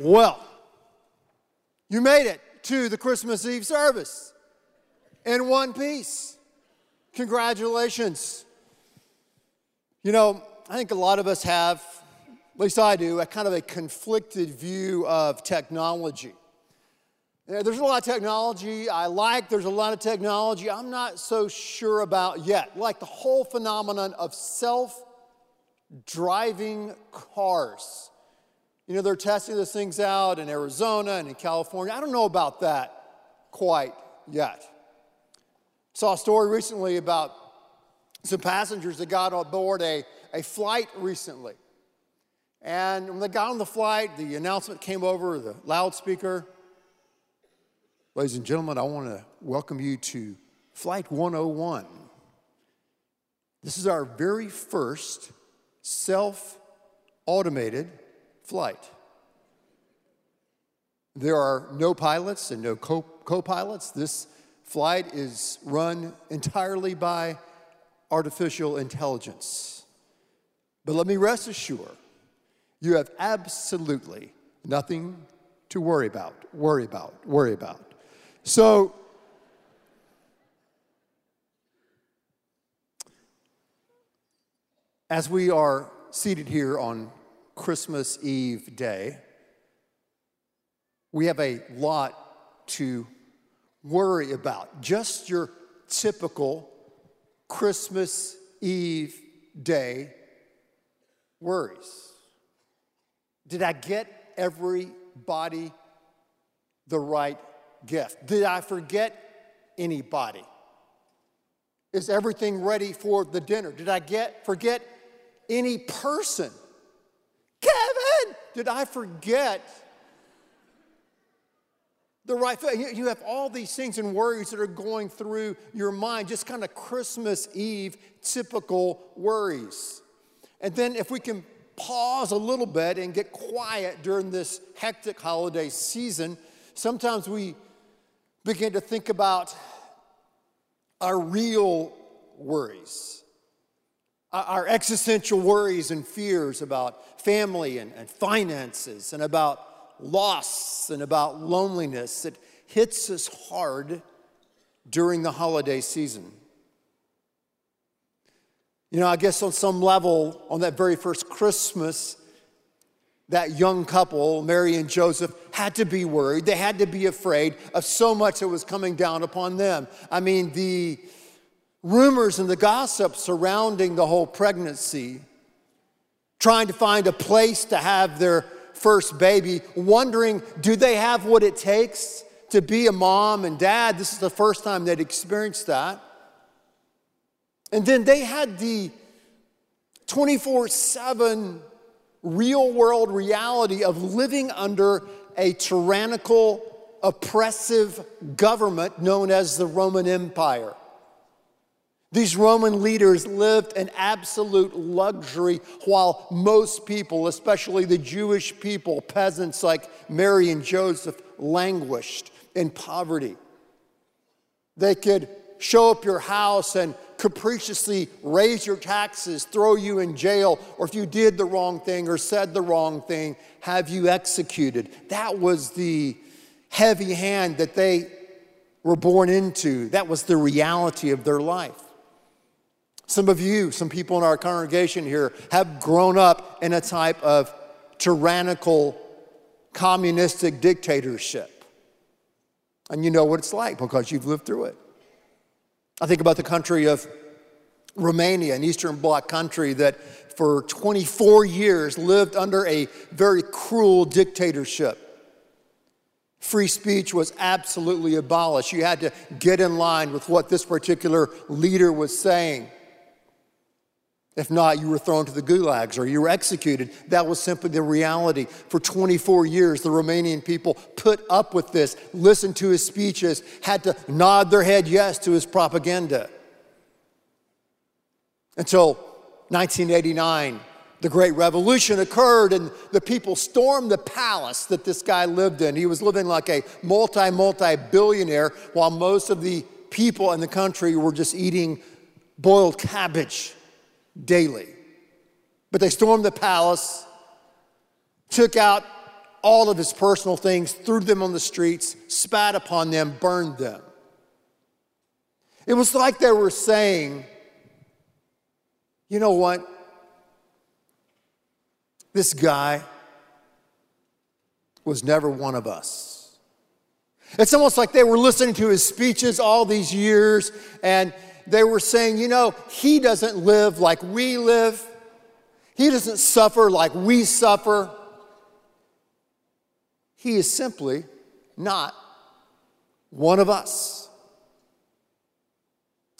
Well, you made it to the Christmas Eve service in one piece. Congratulations. You know, I think a lot of us have, at least I do, a kind of a conflicted view of technology. There's a lot of technology I like, there's a lot of technology I'm not so sure about yet, like the whole phenomenon of self driving cars. You know, they're testing those things out in Arizona and in California. I don't know about that quite yet. Saw a story recently about some passengers that got on board a, a flight recently. And when they got on the flight, the announcement came over the loudspeaker. Ladies and gentlemen, I want to welcome you to Flight 101. This is our very first self automated flight. There are no pilots and no co pilots. This flight is run entirely by artificial intelligence. But let me rest assured, you have absolutely nothing to worry about, worry about, worry about. So, as we are seated here on Christmas Eve day, we have a lot to worry about. Just your typical Christmas Eve day worries. Did I get everybody the right gift? Did I forget anybody? Is everything ready for the dinner? Did I get forget any person? Did I forget the right thing? You have all these things and worries that are going through your mind, just kind of Christmas Eve typical worries. And then if we can pause a little bit and get quiet during this hectic holiday season, sometimes we begin to think about our real worries our existential worries and fears about family and, and, finances and about loss and about loneliness. It hits us hard during the holiday season. You know, I guess on some level, on that very first Christmas, that young couple, Mary and Joseph, had to be worried. They had to be afraid of so much that was coming down upon them. I mean, the rumors and the gossip surrounding the whole pregnancy, trying to find a place to have their first baby, wondering do they have what it takes to be a mom and dad? This is the first time they'd experienced that. And then they had the 24 7 real world reality of living under a tyrannical, oppressive government known as the Roman Empire. These Roman leaders lived in absolute luxury while most people, especially the Jewish people, peasants like Mary and Joseph, languished in poverty. They could show up your house and capriciously raise your taxes, throw you in jail, or if you did the wrong thing or said the wrong thing, have you executed. That was the heavy hand that they were born into. That was the reality of their life. Some of you, some people in our congregation here, have grown up in a type of tyrannical, communistic dictatorship. And you know what it's like because you've lived through it. I think about the country of Romania, an Eastern Bloc country that for 24 years lived under a very cruel dictatorship. Free speech was absolutely abolished. You had to get in line with what this particular leader was saying. If not, you were thrown to the gulags or you were executed. That was simply the reality. For 24 years, the Romanian people put up with this, listened to his speeches, had to nod their head yes to his propaganda. Until 1989, the Great Revolution occurred and the people stormed the palace that this guy lived in. He was living like a multi, multi billionaire while most of the people in the country were just eating boiled cabbage daily. But they stormed the palace, took out all of his personal things, threw them on the streets, spat upon them, burned them. It was like they were saying, you know what? This guy was never one of us. It's almost like they were listening to his speeches all these years and they were saying, you know, he doesn't live like we live. He doesn't suffer like we suffer. He is simply not one of us.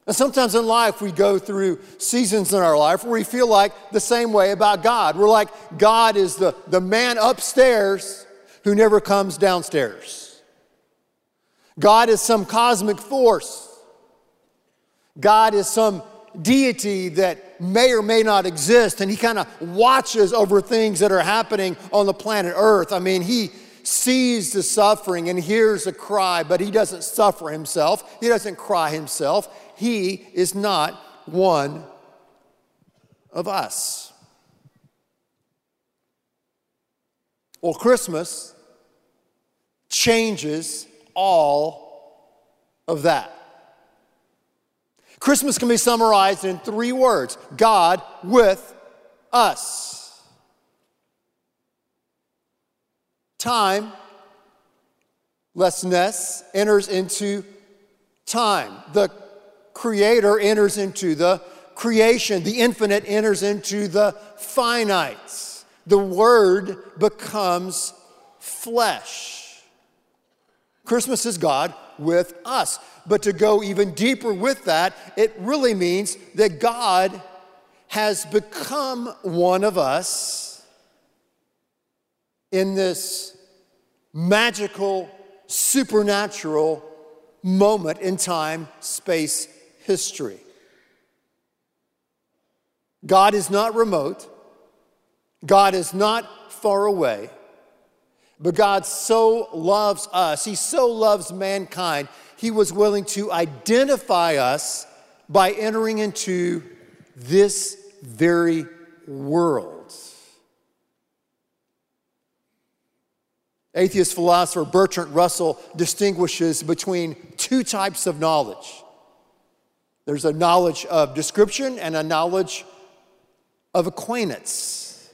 And sometimes in life, we go through seasons in our life where we feel like the same way about God. We're like, God is the, the man upstairs who never comes downstairs. God is some cosmic force. God is some deity that may or may not exist, and he kind of watches over things that are happening on the planet Earth. I mean, he sees the suffering and hears a cry, but he doesn't suffer himself, he doesn't cry himself. He is not one of us. Well, Christmas changes all of that. Christmas can be summarized in three words God with us. Time, lessness, enters into time. The creator enters into the creation. The infinite enters into the finite. The word becomes flesh. Christmas is God with us. But to go even deeper with that, it really means that God has become one of us in this magical, supernatural moment in time, space, history. God is not remote. God is not far away. But God so loves us, He so loves mankind, He was willing to identify us by entering into this very world. Atheist philosopher Bertrand Russell distinguishes between two types of knowledge there's a knowledge of description and a knowledge of acquaintance.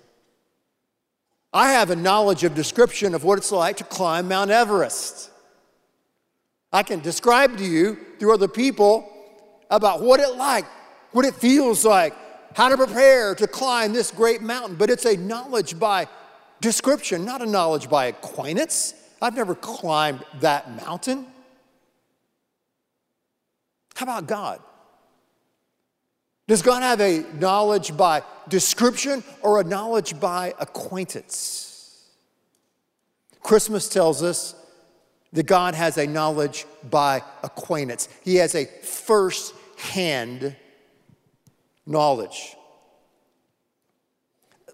I have a knowledge of description of what it's like to climb Mount Everest. I can describe to you through other people about what it like, what it feels like, how to prepare to climb this great mountain, but it's a knowledge by description, not a knowledge by acquaintance. I've never climbed that mountain. How about God? Does God have a knowledge by description or a knowledge by acquaintance? Christmas tells us that God has a knowledge by acquaintance. He has a first hand knowledge.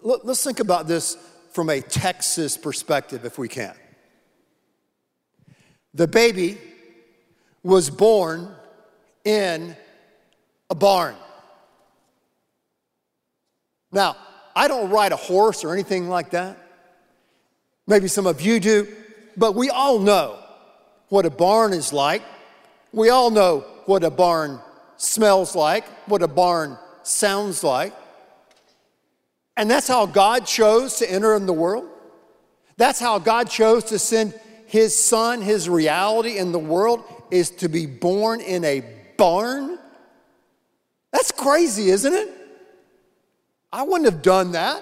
Let's think about this from a Texas perspective, if we can. The baby was born in a barn. Now, I don't ride a horse or anything like that. Maybe some of you do, but we all know what a barn is like. We all know what a barn smells like, what a barn sounds like. And that's how God chose to enter in the world. That's how God chose to send his son, his reality in the world is to be born in a barn. That's crazy, isn't it? I wouldn't have done that.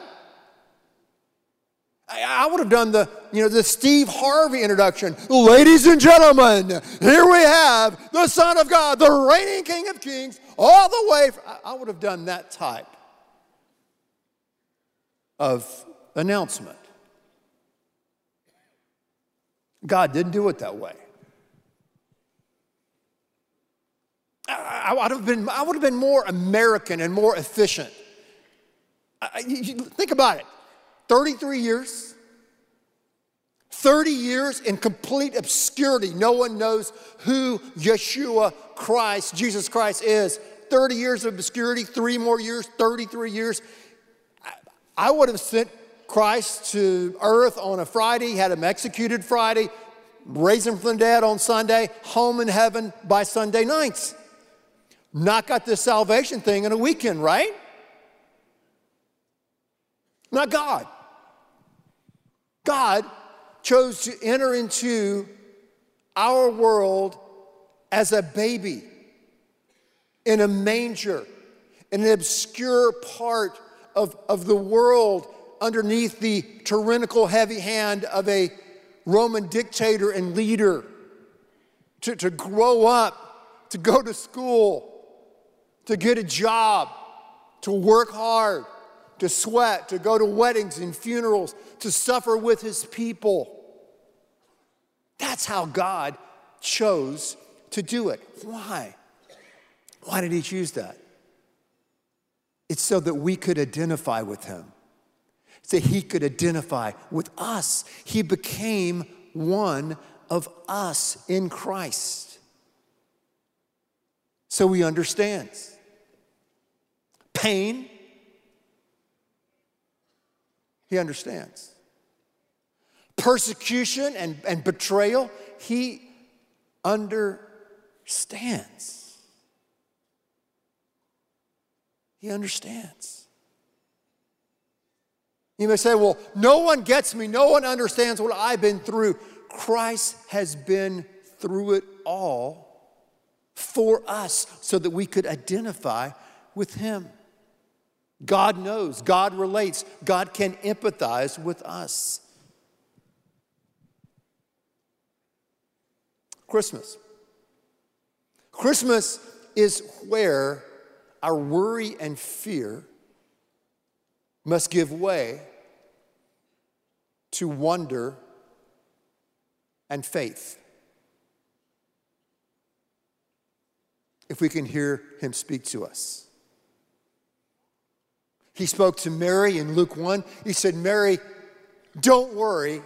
I, would have done the, you know, the Steve Harvey introduction. Ladies and gentlemen, here we have the Son of God, the reigning King of Kings, all the way. I would have done that type of announcement. God didn't do it that way. I, would have been, I would have been more American and more efficient. I, you, think about it 33 years, 30 years in complete obscurity. No one knows who Yeshua Christ, Jesus Christ, is. 30 years of obscurity, three more years, 33 years. I would have sent Christ to earth on a Friday, had him executed Friday, raised him from the dead on Sunday, home in heaven by Sunday nights. Not got this salvation thing in a weekend, right? Not God. God chose to enter into our world as a baby in a manger, in an obscure part of, of the world underneath the tyrannical heavy hand of a Roman dictator and leader, to, to grow up, to go to school, to get a job, to work hard, to sweat, to go to weddings and funerals, to suffer with his people. That's how God chose to do it. Why? Why did he choose that? It's so that we could identify with him, so he could identify with us. He became one of us in Christ. So he understands pain, he understands. Persecution and, and betrayal, he understands. He understands. You may say, well, no one gets me, no one understands what I've been through. Christ has been through it all for us so that we could identify with Him. God knows, God relates, God can empathize with us. Christmas. Christmas is where our worry and fear must give way to wonder and faith. If we can hear him speak to us. He spoke to Mary in Luke 1. He said, Mary, don't worry,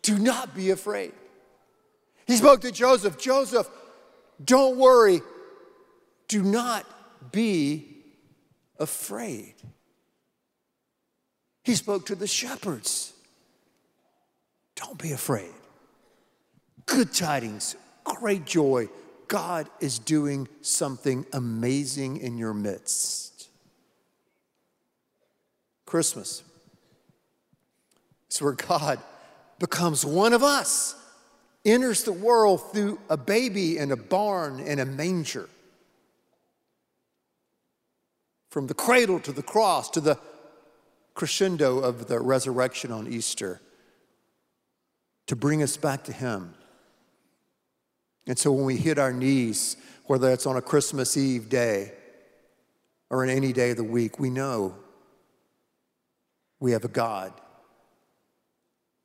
do not be afraid. He spoke to Joseph, Joseph, don't worry, do not be afraid. He spoke to the shepherds. Don't be afraid. Good tidings, great joy. God is doing something amazing in your midst. Christmas. It's where God becomes one of us, enters the world through a baby in a barn in a manger from the cradle to the cross to the crescendo of the resurrection on Easter to bring us back to Him. And so when we hit our knees, whether it's on a Christmas Eve day or in any day of the week, we know we have a God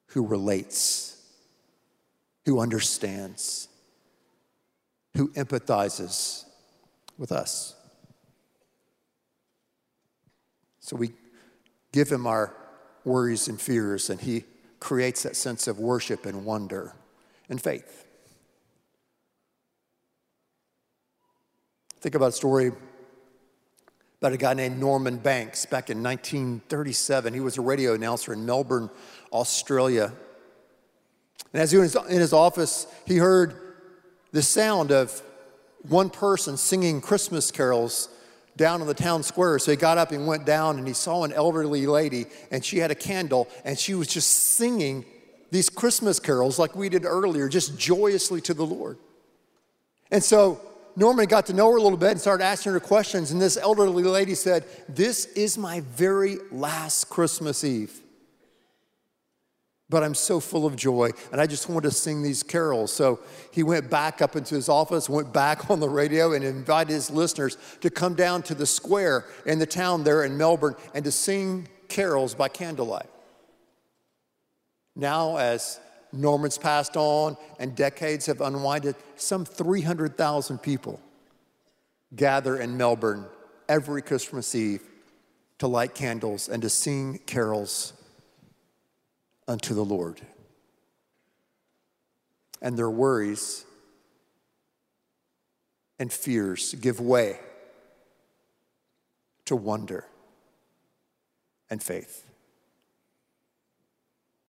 who relates, who understands, who empathizes with us. So we give him our worries and fears, and he creates that sense of worship and wonder and faith. Think about a story about a guy named Norman Banks back in 1937. He was a radio announcer in Melbourne, Australia. And as he was in his office, he heard the sound of one person singing Christmas carols down in the town square. So he got up and went down and he saw an elderly lady and she had a candle and she was just singing these Christmas carols like we did earlier, just joyously to the Lord. And so Norman got to know her a little bit and started asking her questions. And this elderly lady said, This is my very last Christmas Eve but I'm so full of joy, and I just want to sing these carols. So he went back up into his office, went back on the radio, and invited his listeners to come down to the square in the town there in Melbourne and to sing carols by candlelight. Now, as Norman's passed on and decades have unwinded, some 300,000 people gather in Melbourne every Christmas Eve to light candles and to sing carols unto the Lord. And their worries and fears give way to wonder and faith.